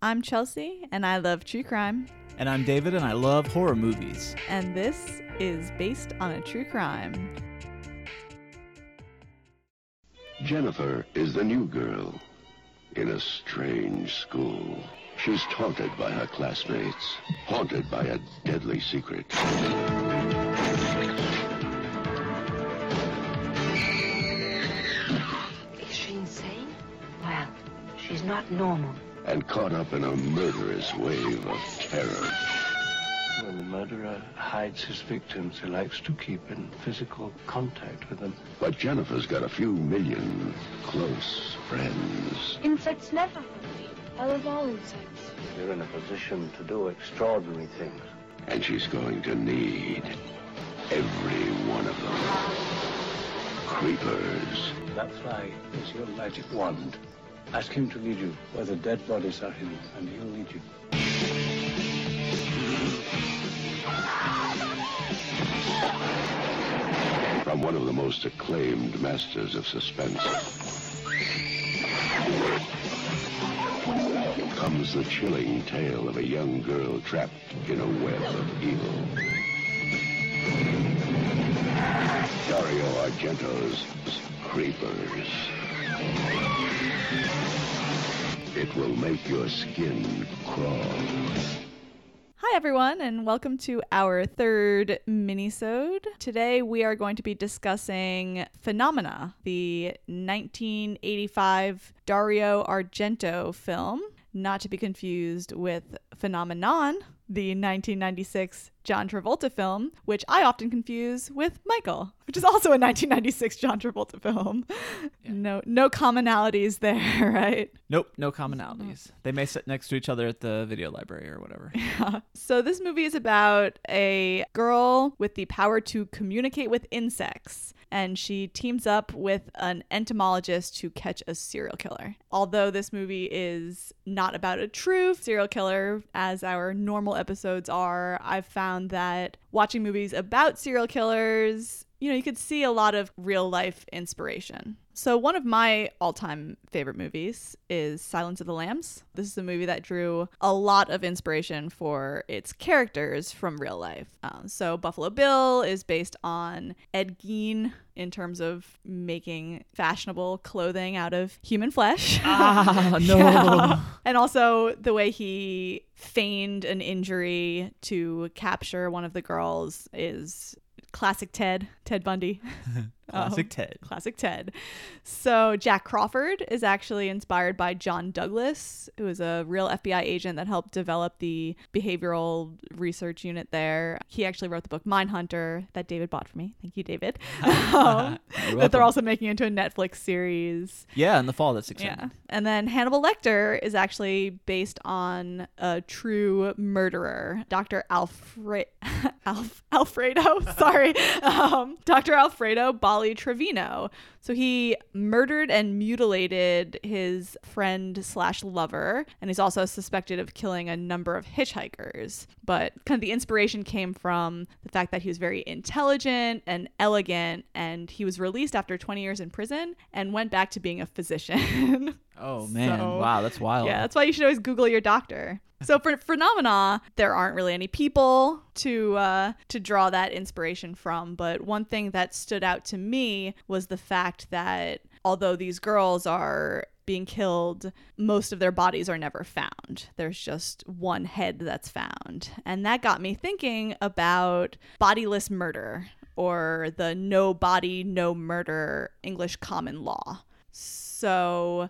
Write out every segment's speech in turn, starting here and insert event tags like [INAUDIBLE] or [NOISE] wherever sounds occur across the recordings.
I'm Chelsea, and I love true crime. And I'm David, and I love horror movies. And this is based on a true crime. Jennifer is the new girl in a strange school. She's taunted by her classmates, haunted by a deadly secret. Is she insane? Well, she's not normal. And caught up in a murderous wave of terror. When the murderer hides his victims, he likes to keep in physical contact with them. But Jennifer's got a few million close friends. Insects never hurt me. I love all insects. You're in a position to do extraordinary things. And she's going to need every one of them. Creepers. That fly is your magic wand. Ask him to lead you where the dead bodies are hidden, and he'll lead you. From one of the most acclaimed masters of suspense. Comes the chilling tale of a young girl trapped in a web of evil. Dario Argento's Creepers. It will make your skin crawl. Hi everyone, and welcome to our third minisode. Today we are going to be discussing Phenomena, the 1985 Dario Argento film, not to be confused with Phenomenon, the 1996 John Travolta film, which I often confuse with Michael, which is also a 1996 John Travolta film. No, no commonalities there, [LAUGHS] right? Nope, no commonalities. Mm-hmm. They may sit next to each other at the video library or whatever. [LAUGHS] Yeah. So this movie is about a girl with the power to communicate with insects and she teams up with an entomologist to catch a serial killer. Although this movie is not about a true serial killer as our normal episodes are, I've found that watching movies about serial killers you know, you could see a lot of real life inspiration. So, one of my all time favorite movies is Silence of the Lambs. This is a movie that drew a lot of inspiration for its characters from real life. Um, so, Buffalo Bill is based on Ed Gein in terms of making fashionable clothing out of human flesh. [LAUGHS] ah, no. Yeah. [LAUGHS] And also the way he feigned an injury to capture one of the girls is classic Ted, Ted Bundy. [LAUGHS] Classic Um, Ted. Classic Ted. So Jack Crawford is actually inspired by John Douglas, who was a real FBI agent that helped develop the behavioral research unit there. He actually wrote the book Mindhunter that David bought for me. Thank you, David. [LAUGHS] [LAUGHS] Um, that they're also making into a Netflix series. Yeah, in the fall, that's exciting. Yeah. And then Hannibal Lecter is actually based on a true murderer, Dr. Alfred [LAUGHS] Alf- Alfredo, sorry. Um, Dr. Alfredo Ballí Treviño. So he murdered and mutilated his friend slash lover, and he's also suspected of killing a number of hitchhikers. But kind of the inspiration came from the fact that he was very intelligent and elegant, and he was released after 20 years in prison and went back to being a physician. [LAUGHS] Oh, man. So- wow, that's wild. Yeah, that's why you should always Google your doctor. So for phenomena, there aren't really any people to uh, to draw that inspiration from. But one thing that stood out to me was the fact that although these girls are being killed, most of their bodies are never found. There's just one head that's found, and that got me thinking about bodiless murder or the no body, no murder English common law. So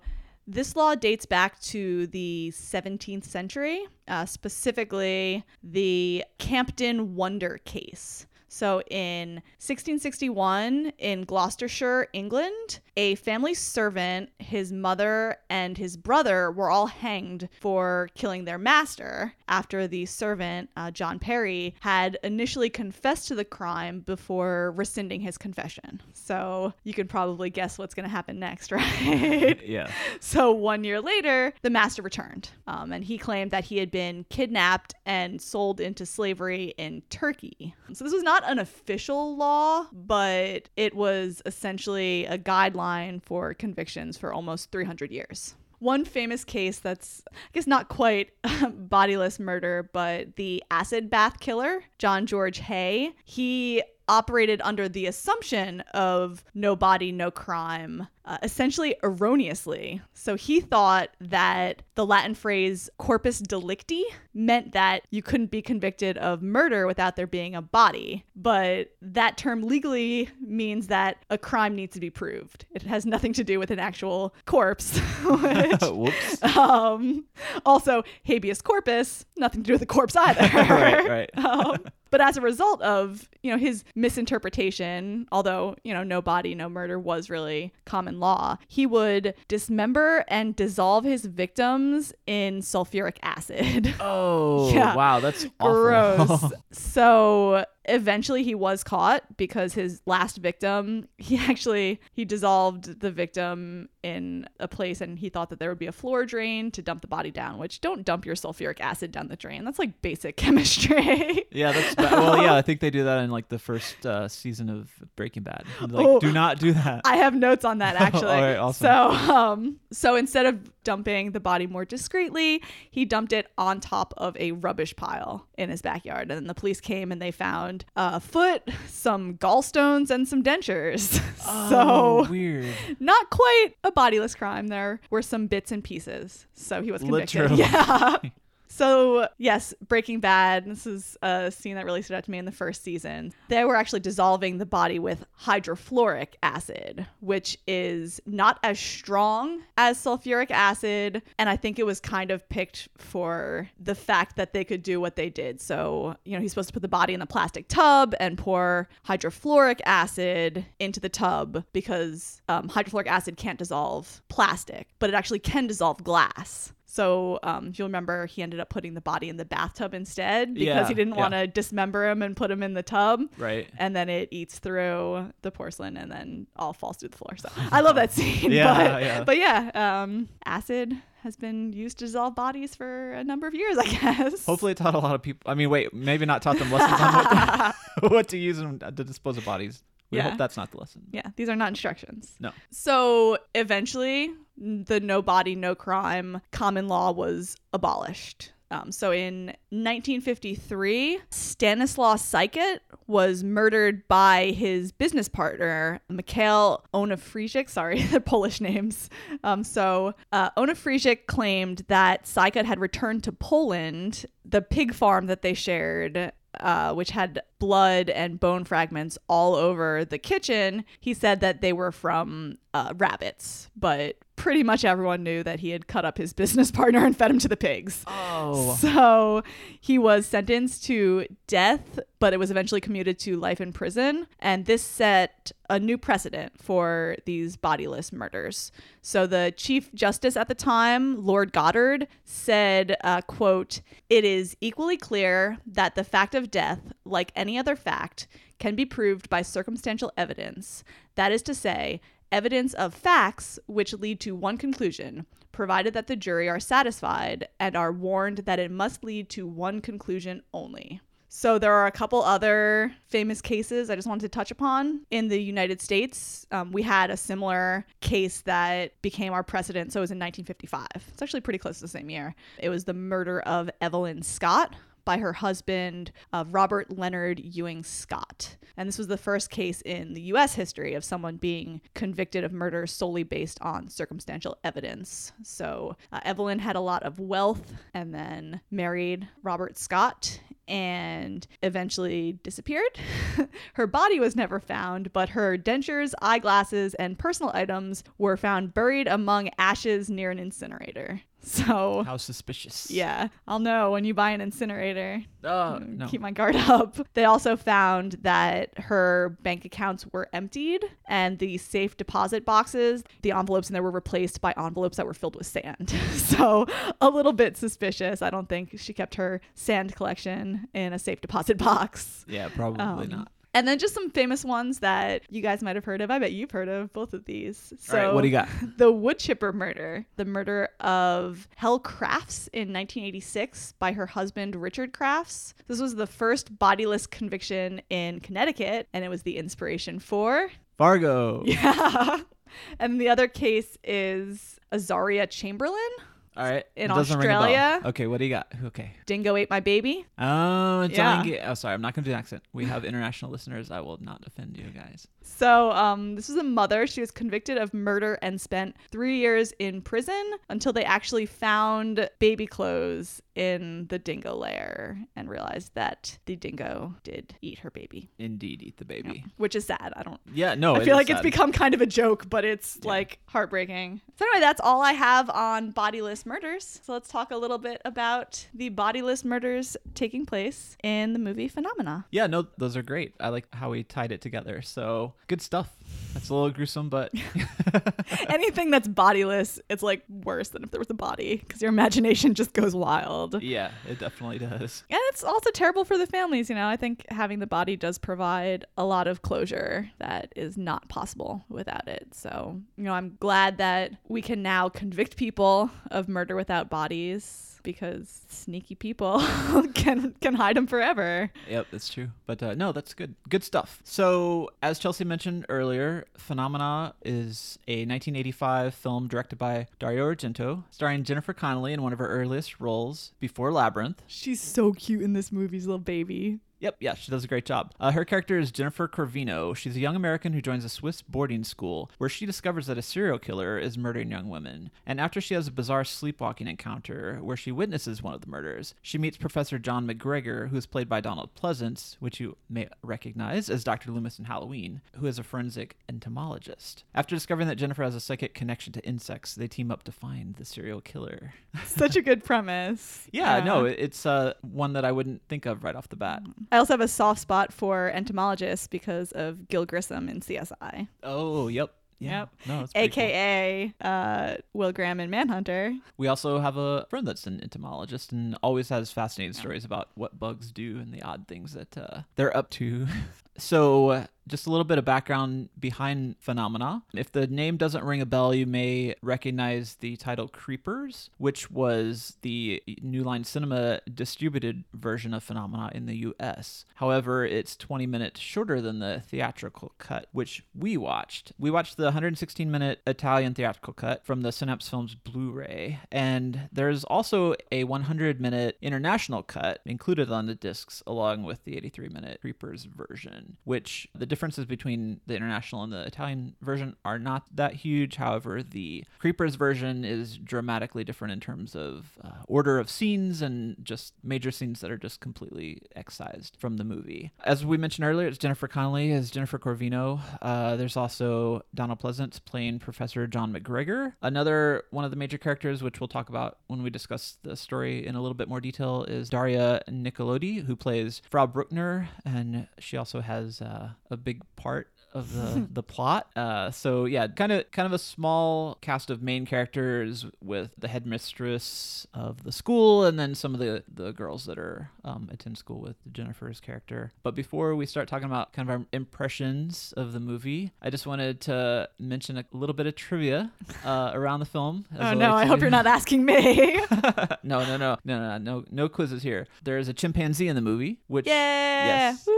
this law dates back to the 17th century, uh, specifically the Campden Wonder case. So in 1661, in Gloucestershire, England, a family servant, his mother, and his brother were all hanged for killing their master after the servant, uh, John Perry, had initially confessed to the crime before rescinding his confession. So you can probably guess what's going to happen next, [LAUGHS] right? [LAUGHS] Yeah. So one year later, the master returned, um, and he claimed that he had been kidnapped and sold into slavery in Turkey. So this was not an official law, but it was essentially a guideline for convictions for almost 300 years. One famous case that's, I guess, not quite [LAUGHS] bodiless murder, but the acid bath killer, John George Haigh, he operated under the assumption of no body, no crime, uh, essentially erroneously. So he thought that the Latin phrase corpus delicti meant that you couldn't be convicted of murder without there being a body. But that term legally means that a crime needs to be proved. It has nothing to do with an actual corpse. [LAUGHS] which, [LAUGHS] Whoops. um, also, habeas corpus, nothing to do with a corpse either. [LAUGHS] Right, right. um, but as a result of you know his misinterpretation, although you know no body, no murder was really common law, he would dismember and dissolve his victims in sulfuric acid. [LAUGHS] Oh, Yeah. wow, that's. Gross. [LAUGHS] so eventually he was caught because his last victim [LAUGHS] he actually he dissolved the victim in a place and he thought that there would be a floor drain to dump the body down which don't dump your sulfuric acid down the drain that's like basic [LAUGHS] chemistry yeah, that's ba- well. Yeah, I think they do that in like the first uh, season of Breaking Bad. Like, Oh. do not do that. I have notes on that [LAUGHS] actually. Right, awesome. So, um, so instead of dumping the body more discreetly, he dumped it on top of a rubbish pile in his backyard. And then the police came and they found a foot, some gallstones, and some dentures. [LAUGHS] oh, so, weird. not quite a bodiless crime. There were some bits and pieces. So he was convicted. [LAUGHS] Literally. Yeah. So, yes, Breaking Bad, this is a scene that really stood out to me in the first season. They were actually dissolving the body with hydrofluoric acid, which is not as strong as sulfuric acid. And I think it was kind of picked for the fact that they could do what they did. So, you know, he's supposed to put the body in the plastic tub and pour hydrofluoric acid into the tub because um, hydrofluoric acid can't dissolve plastic, but it actually can dissolve glass. So, um, if you remember, he ended up putting the body in the bathtub instead because Yeah, he didn't yeah. want to dismember him and put him in the tub. Right. And then it eats through the porcelain and then all falls through the floor. So I love that [LAUGHS] scene. Yeah, but, yeah. but yeah, um, acid has been used to dissolve bodies for a number of years, I [LAUGHS] guess. Hopefully, it taught a lot of people. I mean, wait, maybe not taught them lessons on what to, [LAUGHS] what to use them to dispose of bodies. We Yeah. hope that's not the lesson. Yeah, these are not instructions. No. So eventually, the no body, no crime common law was abolished. Um, so in 1953, Stanislaw Sykut was murdered by his business partner, Mikhail Onufrejczyk. Sorry, [LAUGHS] they're Polish names. Um, so uh, claimed that Sykut had returned to Poland, the pig farm that they shared uh, which had blood and bone fragments all over the kitchen. He said that they were from uh, rabbits, but pretty much everyone knew that he had cut up his [LAUGHS] business partner and fed him to the pigs. Oh. So he was sentenced to death, but it was eventually commuted to life in prison. And this set a new precedent for these bodiless murders. So the chief justice at the time, Lord Goddard, said, uh, quote, It is equally clear that the fact of death, like any other fact, can be proved by circumstantial evidence. That is to say, evidence of facts which lead to one conclusion, provided that the jury are satisfied and are warned that it must lead to one conclusion only. So there are a couple other famous cases I just wanted to touch upon in the United States. Um, we had a similar case that became our precedent. So it was in 1955. It's actually pretty close to the same year. It was the murder of Evelyn Scott by her husband, uh, Robert Leonard Ewing Scott. And this was the first case in the US history of someone being convicted of murder solely based on circumstantial evidence. So uh, Evelyn had a lot of wealth and then married Robert Scott and eventually disappeared. [LAUGHS] her body was never found, but her dentures, eyeglasses, and personal items were found buried among ashes near an incinerator. So, How suspicious. yeah, I'll know when you buy an incinerator. Oh, Mm, no. Keep my guard [LAUGHS] up. They also found that her bank accounts were emptied and the safe deposit boxes, the envelopes in there were replaced by envelopes that were filled with sand. [LAUGHS] so a little bit suspicious. I don't think she kept her sand collection in a safe deposit [LAUGHS] box. Yeah, probably Um, not. And then just some famous ones that you guys might have heard of. I bet you've heard of both of these. So All right, what do you got? [LAUGHS] the wood chipper murder, the murder of Helle Crafts in 1986 by her husband Richard Crafts. This was the first bodiless conviction in Connecticut, and it was the inspiration for Fargo. [LAUGHS] yeah. and the other case is Azaria Chamberlain. All right. In It doesn't ring a bell. Australia? Okay, what do you got? Okay. Dingo ate my baby. Oh, it's Yeah. oh, sorry. I'm not going to do an accent. We have international listeners. I will not offend you guys. So, um, this was a mother. She was convicted of murder and spent three years in prison until they actually found baby clothes in the dingo lair and realized that the dingo did eat her baby, Indeed, eat the baby. which is sad. I don't. Yeah, no. I feel like it's become kind of a joke, but it's like heartbreaking. So anyway, that's all I have on bodiless murders. So let's talk a little bit about the bodiless murders taking place in the movie Phenomena. Yeah, no, those are great. I like how we tied it together. So good stuff. That's a little gruesome, but [LAUGHS] Anything that's bodiless, it's like worse than if there was a body because your imagination just goes wild. Yeah, it definitely does. And it's also terrible for the families, you know. I think having the body does provide a lot of closure that is not possible without it. So, you know, I'm glad that we can now convict people of murder without bodies because sneaky people [LAUGHS] can can hide them forever. Yep, that's true. But uh, no, that's good. Good stuff. So, as Chelsea mentioned earlier, Phenomena is a 1985 film directed by Dario Argento, starring Jennifer Connelly in one of her earliest roles before Labyrinth. She's so cute in this movie's little baby. Yep, yeah, she does a great job. Uh, her character is Jennifer Corvino. She's a young American who joins a Swiss boarding school where she discovers that a serial killer is murdering young women. And after she has a bizarre sleepwalking encounter where she witnesses one of the murders, she meets Professor John McGregor, who is played by Donald Pleasence, which you may recognize as Dr. Loomis in Halloween, who is a forensic entomologist. After discovering that Jennifer has a psychic connection to insects, they team up to find the serial killer. Such a good premise. [LAUGHS] yeah, no, it's uh, one that I wouldn't think of right off the bat. I also have a soft spot for entomologists because of Gil Grissom in CSI, Oh, yep. Yeah. Yep. No, pretty cool. aka uh, Will Graham in Manhunter. We also have a friend that's an entomologist and always has fascinating stories about what bugs do and the odd things that uh, they're up to. [LAUGHS] so, just a little bit of background behind Phenomena. If the name doesn't ring a bell, you may recognize the title Creepers, which was the New Line Cinema distributed version of Phenomena in the US. However, it's 20 minutes shorter than the theatrical cut, which we watched. We watched the 116 minute Italian theatrical cut from the Synapse Films Blu ray, and there's also a 100 minute international cut included on the discs along with the 83 minute Creepers version, which the differences between the international and the Italian version are not that huge. However, the Creepers version is dramatically different in terms of uh, order of scenes and just major scenes that are just completely excised from the movie. As we mentioned earlier, it's Jennifer Connelly as Jennifer Corvino. Uh, there's also Donald Pleasence playing Professor John McGregor. Another one of the major characters, which we'll talk about when we discuss the story in a little bit more detail, is Daria Nicolodi, who plays Frau Bruckner, and she also has uh, a big part of the [LAUGHS] the plot. Uh, so yeah, kind of kind of a small cast of main characters with the headmistress of the school, and then some of the the girls that are um, attend school with Jennifer's character. But before we start talking about kind of our impressions of the movie, I just wanted to mention a little bit of trivia uh, around the film. [LAUGHS] as Oh no, I hope you're not asking me. [LAUGHS] no, no, no, no, no, no, no quizzes here. There's a chimpanzee in the movie, which yeah. Yes.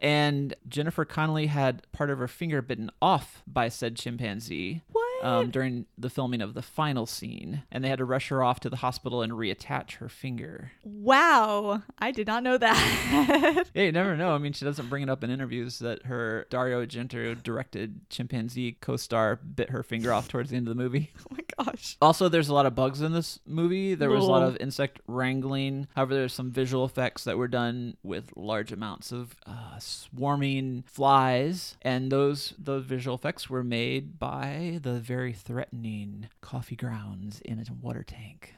And Jennifer Connelly had part of her finger bitten off by said chimpanzee. What? Um, [LAUGHS] during the filming of the final scene, and they had to rush her off to the hospital and reattach her finger. wow, I did not know that. [LAUGHS] Yeah, you never know. I mean, she doesn't bring it up in interviews that her Dario Argento directed chimpanzee co-star bit her finger off towards the end of the movie. [LAUGHS] oh my gosh. Also, there's a lot of bugs in this movie. There was a lot of insect wrangling. However, there's some visual effects that were done with large amounts of uh, swarming flies, and those those visual effects were made by the very threatening coffee grounds in a water tank.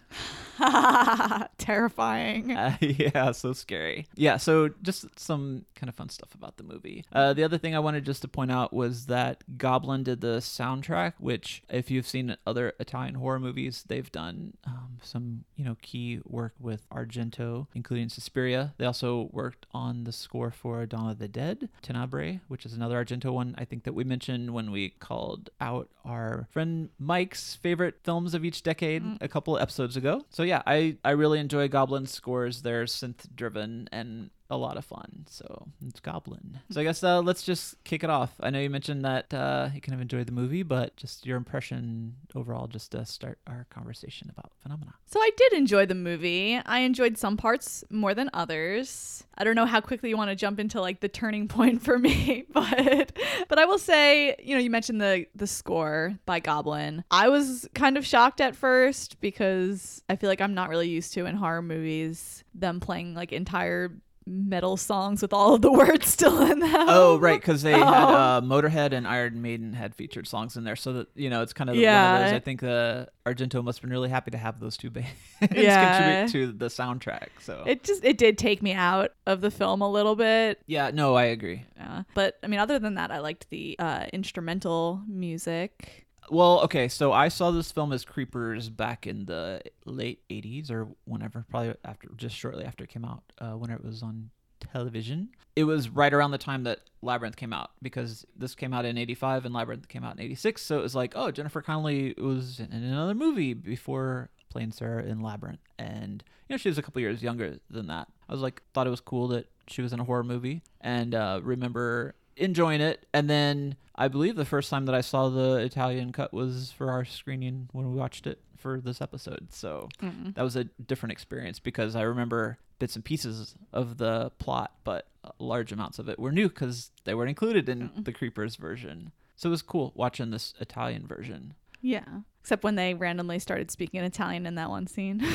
[LAUGHS] Terrifying. Uh, [LAUGHS] yeah, so scary. Yeah, so just some kind of fun stuff about the movie. Uh, the other thing I wanted just to point out was that Goblin did the soundtrack, which, if you've seen other Italian horror movies, they've done um, some, you know, key work with Argento, including Suspiria. They also worked on the score for Dawn of the Dead, Tenebrae, which is another Argento one. I think that we mentioned when we called out our friend Mike's favorite films of each decade a couple episodes ago. So yeah, I I really enjoy Goblin's scores. They're synth driven and a lot of fun. So it's Goblin. So I guess uh, let's just kick it off. I know you mentioned that uh, you kind of enjoyed the movie, but just your impression overall, just to start our conversation about Phenomena. So I did enjoy the movie. I enjoyed some parts more than others. I don't know how quickly you want to jump into like the turning [LAUGHS] point for me, [LAUGHS] but but I will say, you know, you mentioned the the score by Goblin. I was kind of shocked at first because I feel like I'm not really used to in horror movies them playing like entire metal songs with all of the [LAUGHS] words still in them. Oh, right, because they had Oh. uh, Motorhead and Iron Maiden had featured songs in there, so that you know it's kind of one of Yeah. those. I think uh, Argento must have been really happy to have those two [LAUGHS] bands Yeah. contribute to the soundtrack. So It just it did take me out of the film a little bit. yeah, no, I agree. Yeah. But I mean other than that I liked the uh instrumental music. Well, okay, so I saw this film as Creepers back in the late '80s or whenever, probably after, just shortly after it came out, uh, when it was on television. It was right around the time that Labyrinth came out because this came out in '85 and Labyrinth came out in '86. So it was like, oh, Jennifer Connelly was in another movie before playing Sarah in Labyrinth, and you know she was a couple years younger than that. I was like, thought it was cool that she was in a horror movie, and uh, remember enjoying it. And then I believe the first time that I saw the Italian cut was for our screening when we watched it for this episode. So mm-hmm. that was a different experience because I remember bits and pieces of the plot, but large amounts of it were new because they weren't included in the Creepers version. So it was cool watching this Italian version. Yeah. Except when they randomly started speaking Italian in that one scene. [LAUGHS]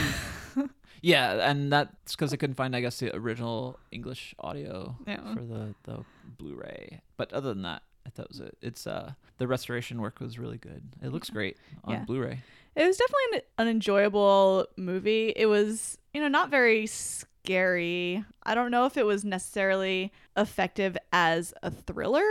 Yeah, and that's because I couldn't find, I guess, the original English audio Yeah. for the, the Blu-ray. But other than that, I thought it was it. It's uh the restoration work was really good. It looks great on Yeah. Blu-ray. it was definitely an, an enjoyable movie. It was, you know, not very scary. I don't know if it was necessarily effective as a thriller,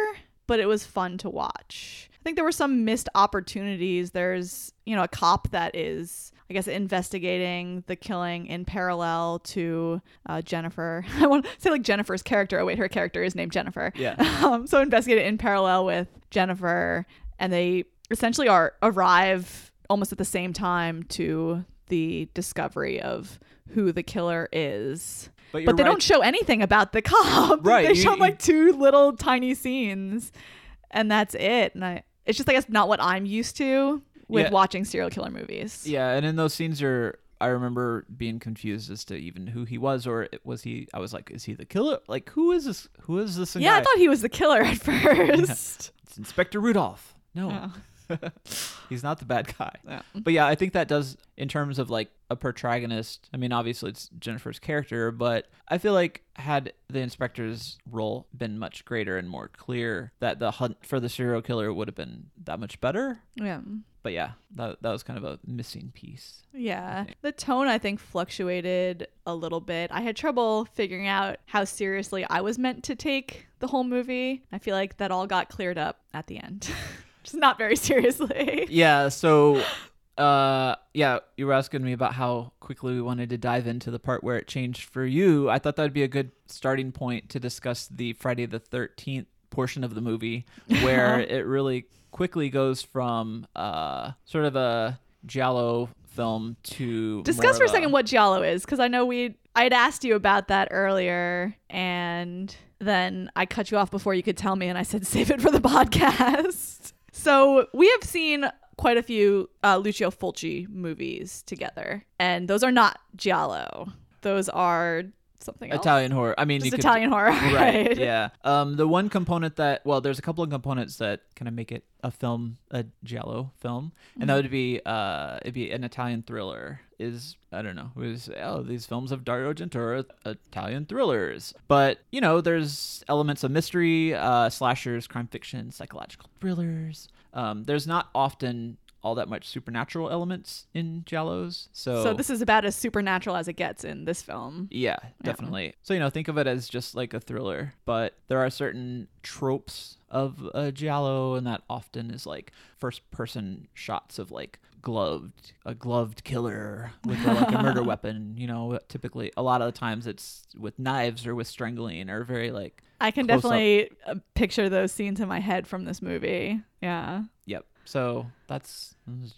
but it was fun to watch. I think there were some missed opportunities. There's, you know, a cop that is, I guess, investigating the killing in parallel to uh, Jennifer. [LAUGHS] I want to say like Jennifer's character. Oh, wait, her character is named Jennifer. Yeah. [LAUGHS] Um, so investigate it in parallel with Jennifer, and they essentially are arrive almost at the same time to the discovery of who the killer is. But, But they right. don't show anything about the [LAUGHS] cop. Right, They you- show you- like two little tiny scenes, and that's it. And I, it's just I guess not what I'm used to with Yeah. watching serial killer movies. Yeah, and in those scenes are I remember being confused as to even who he was or was he I was like is he the killer? Like who is this who is this Yeah, I thought he was the killer at [LAUGHS] first. it's Inspector Rudolph. No. Oh. [LAUGHS] He's not the bad guy. But yeah, I think that does in terms of like a protagonist. I mean, obviously it's Jennifer's character, but I feel like had the inspector's role been much greater and more clear, that the hunt for the serial killer would have been that much better. Yeah. But yeah, that that was kind of a missing piece. Yeah. The tone, I think, fluctuated a little bit. I had trouble figuring out how seriously I was meant to take the whole movie. I feel like that all got cleared up at the end. [LAUGHS] Not very [LAUGHS] seriously. Yeah, so uh yeah, you were asking me about how quickly we wanted to dive into the part where it changed for you. I thought that'd be a good starting point to discuss the Friday the 13th portion of the movie [LAUGHS] where it really quickly goes from uh sort of a giallo film to Discuss for a second what Giallo is, because I know we I'd asked you about that earlier, and then I cut you off before you could tell me, and I said save it for the [LAUGHS] podcast. So we have seen quite a few uh, Lucio Fulci movies together, and those are not Giallo. Those are something else. Italian horror. I mean, Just you could- Italian horror, [LAUGHS] right? right? Yeah. Um, the one component that well, there's a couple of components that kind of make it a film, a giallo film, and that would be uh, it'd be an Italian thriller. Is I don't know. We say, oh, these films of Dario Argento are Italian thrillers, but you know, there's elements of mystery, uh, slashers, crime fiction, psychological thrillers. Um, there's not often all that much supernatural elements in giallos, so So this is about as supernatural as it gets in this film. yeah, definitely. So, you know, think of it as just like a thriller, but there are certain tropes of a giallo, and that often is like first person shots of like gloved, a gloved killer with a, like a [LAUGHS] murder weapon. You know, typically a lot of the times it's with knives or with strangling or very like, I can Close up. definitely uh, picture those scenes in my head from this movie. Yeah. So that's, that's.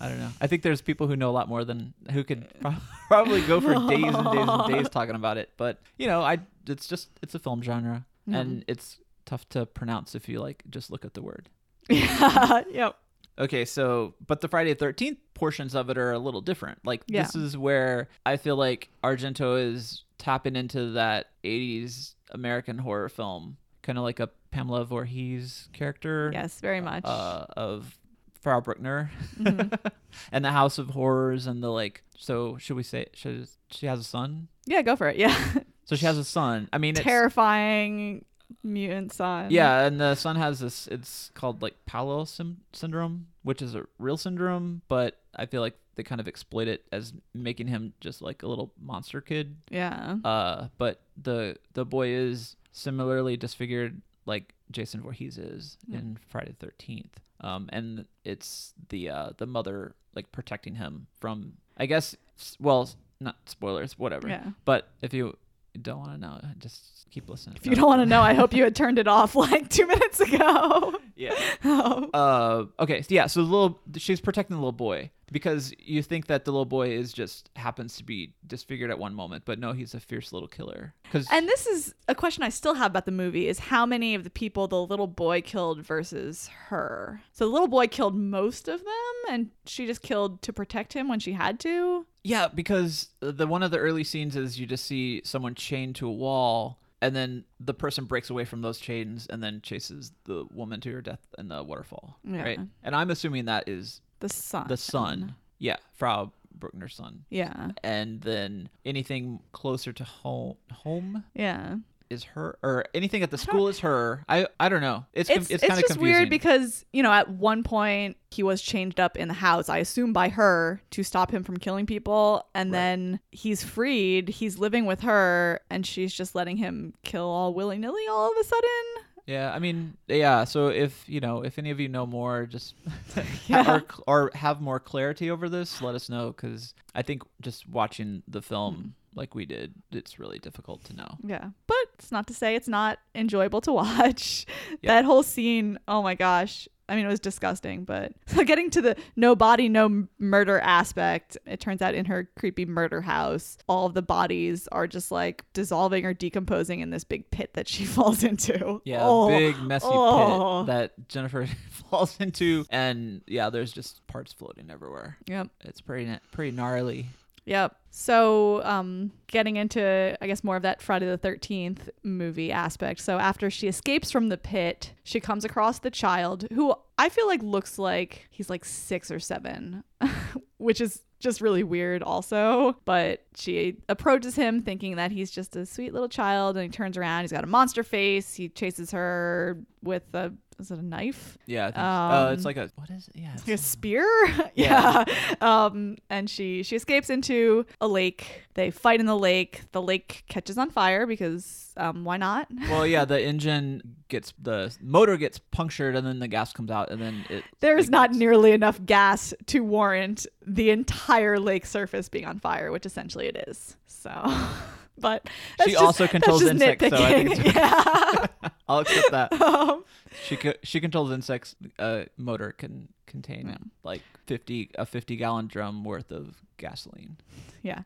I don't know. I think there's people who know a lot more than who could [LAUGHS] probably go for days and days and [LAUGHS] days talking about it. But you know, I it's just it's a film genre, Mm-hmm. and it's tough to pronounce if you like just look at the word. yeah. [LAUGHS] Yep. Okay, so but the Friday the Thirteenth portions of it are a little different. Like Yeah. this is where I feel like Argento is tapping into that '80s American horror film, kind of like a Pamela Voorhees character. Yes, very much. uh, of Frau Bruckner Mm-hmm. [LAUGHS] and the House of Horrors and the like. So should we say should she has a son? yeah, go for it. Yeah. [LAUGHS] So she has a son. I mean, it's, Terrifying mutant son. yeah, and the son has this. It's called like Patau sim- syndrome, which is a real syndrome, but I feel like they kind of exploit it as making him just like a little monster kid. Yeah. Uh, but the the boy is similarly disfigured like Jason Voorhees is in Friday the Thirteenth. Um, and it's the uh the mother like protecting him from I guess well not spoilers whatever. Yeah. But if you don't want to know, just keep listening. If you don't want to know, I hope you had [LAUGHS] turned it off like two minutes ago. yeah. [LAUGHS] oh. Uh, okay, yeah, so the little she's protecting the little boy because you think that the little boy is just happens to be disfigured at one moment, but no, he's a fierce little killer. Because And this is a question I still have about the movie is how many of the people the little boy killed versus her. So the little boy killed most of them and she just killed to protect him when she had to. Yeah, because the one of the early scenes is you just see someone chained to a wall, and then the person breaks away from those chains and then chases the woman to her death in the waterfall. Yeah. Right, and I'm assuming that is The son. the son. Yeah, Frau Bruckner's son. Yeah. And then anything closer to home, home Yeah. is her, or anything at the school is her. I I don't know. It's It's, it's, it's, kind of just confusing. weird because, you know, at one point he was changed up in the house, I assume by her to stop him from killing people. And then he's freed. He's living with her and she's just letting him kill all willy nilly all of a sudden. Yeah, I mean, yeah. So if you know, if any of you know more, just [LAUGHS] Yeah. or or have more clarity over this, let us know because I think just watching the film like we did, it's really difficult to know. Yeah. But it's not to say it's not enjoyable to [LAUGHS] watch. Yeah. That whole scene, oh my gosh. I mean, it was disgusting, but [LAUGHS] so getting to the no body, no murder aspect, it turns out in her creepy murder house, all of the bodies are just like dissolving or decomposing in this big pit that she [LAUGHS] falls into. Yeah, Oh. big messy Oh. pit that Jennifer [LAUGHS] falls into, and yeah, there's just parts floating everywhere. Yep. It's pretty pretty gnarly. Yep. So, um, getting into, I guess, more of that Friday the 13th movie aspect. So, after she escapes from the pit, she comes across the child who I feel like looks like he's like six or seven, [LAUGHS] which is just really weird, also. But she approaches him thinking that he's just a sweet little child, and he turns around. He's got a monster face. He chases her with a, is it a knife? Yeah, I think so. uh, Um, it's like a what is it? Yeah, like a it's- spear [LAUGHS] Yeah. yeah um and she she escapes into a lake they fight in the lake the lake catches on fire because um why not [LAUGHS] well, yeah, the engine gets the motor gets punctured, and then the gas comes out, and then it. there's not nearly enough gas to warrant the entire lake surface being on fire which essentially it is so [LAUGHS] but She just- also controls insects, so I think nitpicking. it's- [LAUGHS] yeah [LAUGHS] I'll accept that. um, She co- she controls insects. Uh, motor can contain like fifty a fifty gallon drum worth of gasoline. yeah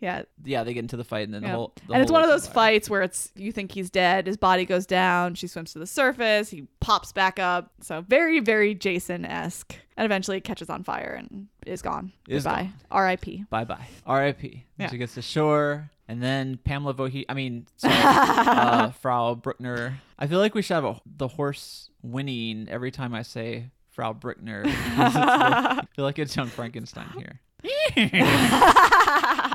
yeah Yeah, they get into the fight, and then the whole. The and it's whole one of those fire. fights where it's you think he's dead, his body goes down, she swims to the surface, he pops back up. So very, very Jason esque. And eventually it catches on fire and is gone. Is Goodbye. R.I.P. Bye bye. R.I.P. Yeah. She gets to shore, and then Pamela Voorhees. I mean, [LAUGHS] sorry, uh, Frau Bruckner. I feel like we should have a, the horse whinnying every time I say Frau Bruckner. [LAUGHS] I feel like it's Young Frankenstein here. [LAUGHS]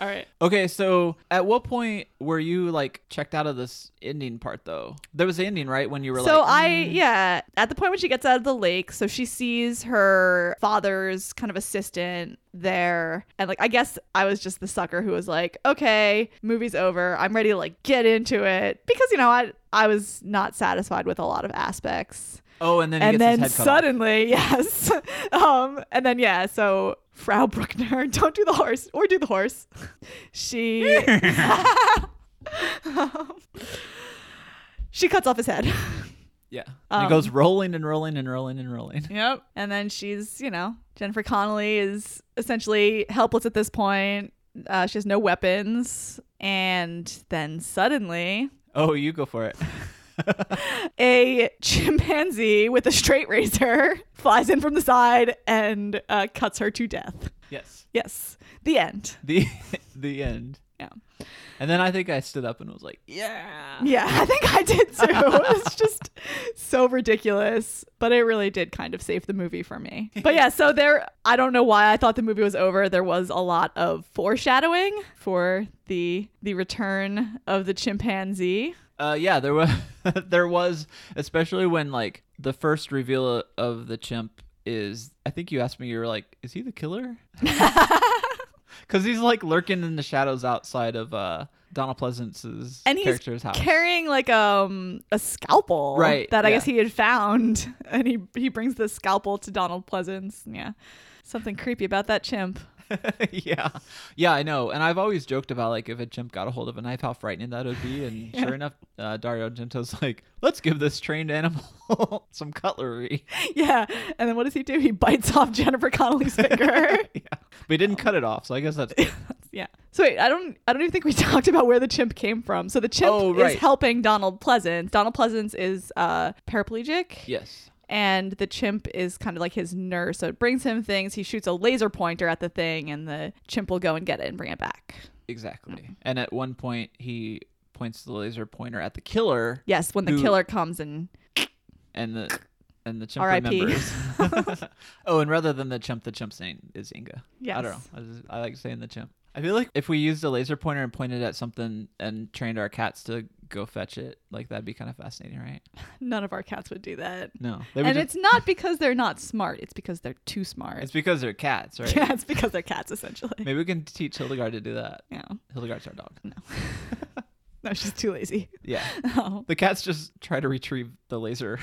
All right. Okay, so at what point were you like checked out of this ending part though? There was the ending, right? When you were like, So like, I, "Mm." yeah, at the point when she gets out of the lake, so she sees her father's kind of assistant there. And like, I guess I was just the sucker who was like, okay, movie's over. I'm ready to like get into it. Because, you know, I, I was not satisfied with a lot of aspects. Oh, and then he and gets then his head cut off. suddenly, [LAUGHS] yes. um, and then yeah, so Frau Bruckner, [LAUGHS] don't do the horse or do the horse. [LAUGHS] She she cuts off his head. Yeah, and Um, it goes rolling and rolling and rolling and rolling. Yep. And then she's, you know, Jennifer Connelly is essentially helpless at this point. Uh, she has no weapons. And then suddenly, Oh, you go for it. [LAUGHS] a chimpanzee with a straight razor [LAUGHS] flies in from the side and uh, cuts her to death. yes. Yes, the end. The [LAUGHS] the end. Yeah. And then I think I stood up and was like, "Yeah." Yeah, I think I did too. it's just so ridiculous, but it really did kind of save the movie for me. But yeah, so there, I don't know why I thought the movie was over. There was a lot of foreshadowing for the the return of the chimpanzee. Uh, yeah, there was [LAUGHS] there was especially when like the first reveal of the chimp is. I think you asked me. You were like, "Is he the killer?" [LAUGHS] [LAUGHS] Because he's like lurking in the shadows outside of uh Donald Pleasence's And he's character's house. carrying like um a scalpel, Right, That I yeah. guess he had found, and he he brings the scalpel to Donald Pleasence. Yeah, something creepy about that chimp. [LAUGHS] yeah, yeah, I know. And I've always joked about like if a chimp got a hold of a knife, how frightening that would be. And [LAUGHS] sure enough, uh, Dario Argento's like, "Let's give this trained animal [LAUGHS] some cutlery." Yeah, and then what does he do? He bites off Jennifer Connelly's finger. yeah, but he didn't cut it off, so I guess that's yeah. So wait, I don't I don't even think we talked about where the chimp came from. So the chimp Oh, right. is helping Donald Pleasence. Donald Pleasence is uh paraplegic. yes. And the chimp is kind of like his nurse. So it brings him things. He shoots a laser pointer at the thing and the chimp will go and get it and bring it back. Exactly. And at one point, he points the laser pointer at the killer, Yes, when the Who- killer comes and and the and the chimp R.I.P.. remembers. [LAUGHS] [LAUGHS] oh, and rather than the chimp, the chimp's name is Inga. Yes. I don't know. I, just, I like saying the chimp. I feel like if we used a laser pointer and pointed at something and trained our cats to go fetch it, like that'd be kind of fascinating, right? [LAUGHS] none of our cats would do that. No, And just- it's not because they're not smart. It's because they're too smart. it's because they're cats, right? yeah, it's because they're cats essentially. Maybe we can teach Hildegard to do that. Yeah. Hildegard's our dog. No. [LAUGHS] [LAUGHS] no, she's too lazy. Yeah. Oh. The cats just try to retrieve the laser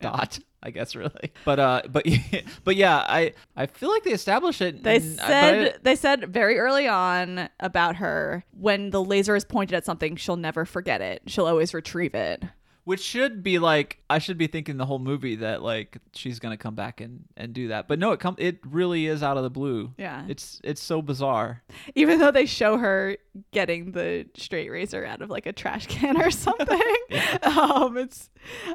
dot, I guess, [LAUGHS] really. But uh, but [LAUGHS] but yeah, I I feel like they established it. They and said I- they said very early on about her when the laser is pointed at something, she'll never forget it. She'll always retrieve it. Which should be like I should be thinking the whole movie that like she's gonna come back and and do that. But no, it come it really is out of the blue. Yeah. It's it's so bizarre. Even though they show her getting the straight razor out of like a trash can or something. [LAUGHS] [LAUGHS] um it's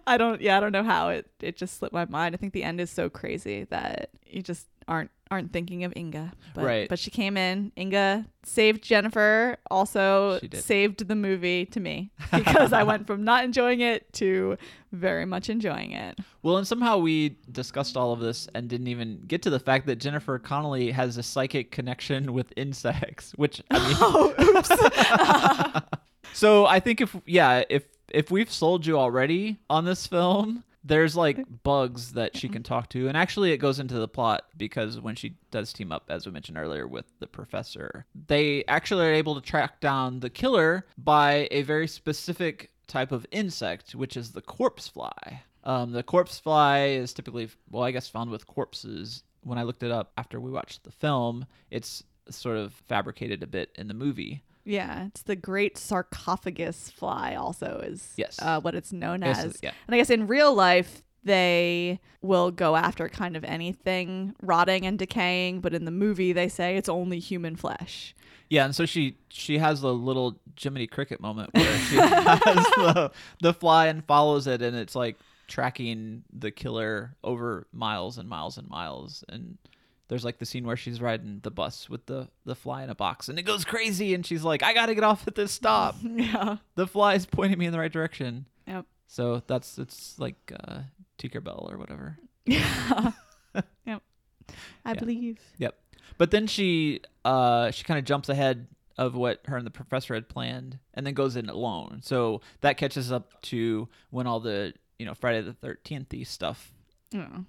I don't yeah, I don't know how it it just slipped my mind. I think the end is so crazy that you just aren't aren't thinking of Inga. But, Right. But she came in. Inga saved Jennifer, also saved the movie to me [LAUGHS] because I went from not enjoying it to very much enjoying it. Well, and somehow we discussed all of this and didn't even get to the fact that Jennifer Connelly has a psychic connection [LAUGHS] with insects, which I mean, [LAUGHS] Oh, oops. So I think if yeah, if if we've sold you already on this film, there's like bugs that she can talk to, and actually it goes into the plot because when she does team up, as we mentioned earlier, with the professor, they actually are able to track down the killer by a very specific type of insect, which is the corpse fly. Um, the corpse fly is typically, well, I guess, found with corpses. When I looked it up after we watched the film, it's sort of fabricated a bit in the movie. Yeah, it's the great sarcophagus fly. Also, is Yes. uh, what it's known Yes, as. yeah. And I guess in real life they will go after kind of anything rotting and decaying, but in the movie they say it's only human flesh. Yeah, and so she she has a little Jiminy Cricket moment where she [LAUGHS] has the, the fly and follows it, and it's like tracking the killer over miles and miles and miles. And there's like the scene where she's riding the bus with the the fly in a box, and it goes crazy, and she's like, "I gotta get off at this stop. [LAUGHS] yeah. the fly is pointing me in the right direction." Yep. So that's it's like uh, Tinkerbell or whatever. [LAUGHS] Yeah. [LAUGHS] yep. I Yeah. believe. Yep. But then she uh she kind of jumps ahead of what her and the professor had planned and then goes in alone. So that catches up to when all the, you know, Friday the 13th stuff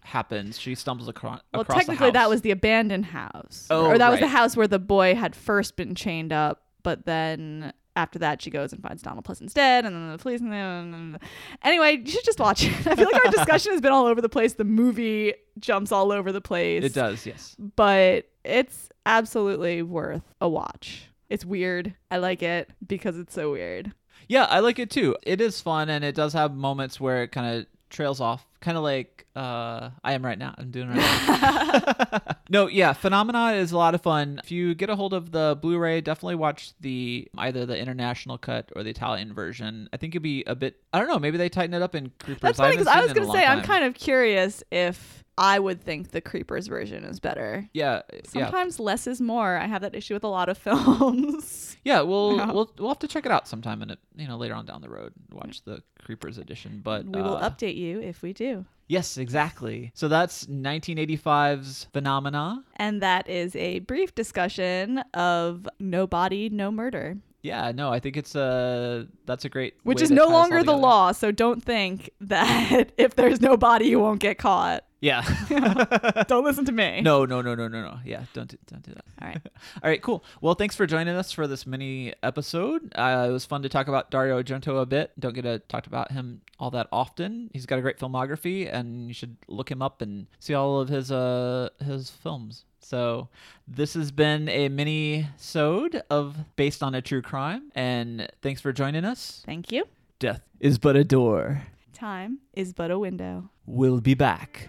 Happens. She stumbles across Well, across the technically that was the abandoned house. Oh, or that was the house where the boy had first been chained up, but then after that she goes and finds Donald Pleasence dead and then the police and then anyway, you should just watch it. [LAUGHS] I feel like our discussion has been all over the place. The movie jumps all over the place. It does, yes. But it's absolutely worth a watch. It's weird. I like it because it's so weird. Yeah, I like it too. It is fun and it does have moments where it kind of trails off, kind of like uh, I am right now. I'm doing right now. [LAUGHS] no, yeah, Phenomena is a lot of fun. If you get a hold of the Blu-ray, definitely watch the either the international cut or the Italian version. I think it'd be a bit. I don't know. Maybe they tighten it up in Creepers. That's funny because I was going to say I'm kind of curious if I would think the Creepers version is better. Yeah, Sometimes less is more. I have that issue with a lot of [LAUGHS] films. yeah. We'll Yeah. we'll we'll have to check it out sometime in it. You know, later on down the road, watch the Creepers edition. But we will uh, update you if we do. Yes, exactly. So that's 1985's Phenomena. And that is a brief discussion of No Body, No Murder, Yeah, no, I think it's a that's a great which way is to no tie this all longer the together. law. So don't think [LAUGHS] that if there's no body, you won't get caught. Yeah. [LAUGHS] Don't listen to me. no, no, no, no, no, no. Yeah, don't do, don't do that. All right. [LAUGHS] All right, cool. Well, thanks for joining us for this mini episode. Uh, it was fun to talk about Dario Argento a bit. Don't get to talk about him all that often. He's got a great filmography, and you should look him up and see all of his uh his films. So this has been a mini sode of based on a true crime, and thanks for joining us. Thank you. Death is but a door. Time is but a window. We'll be back.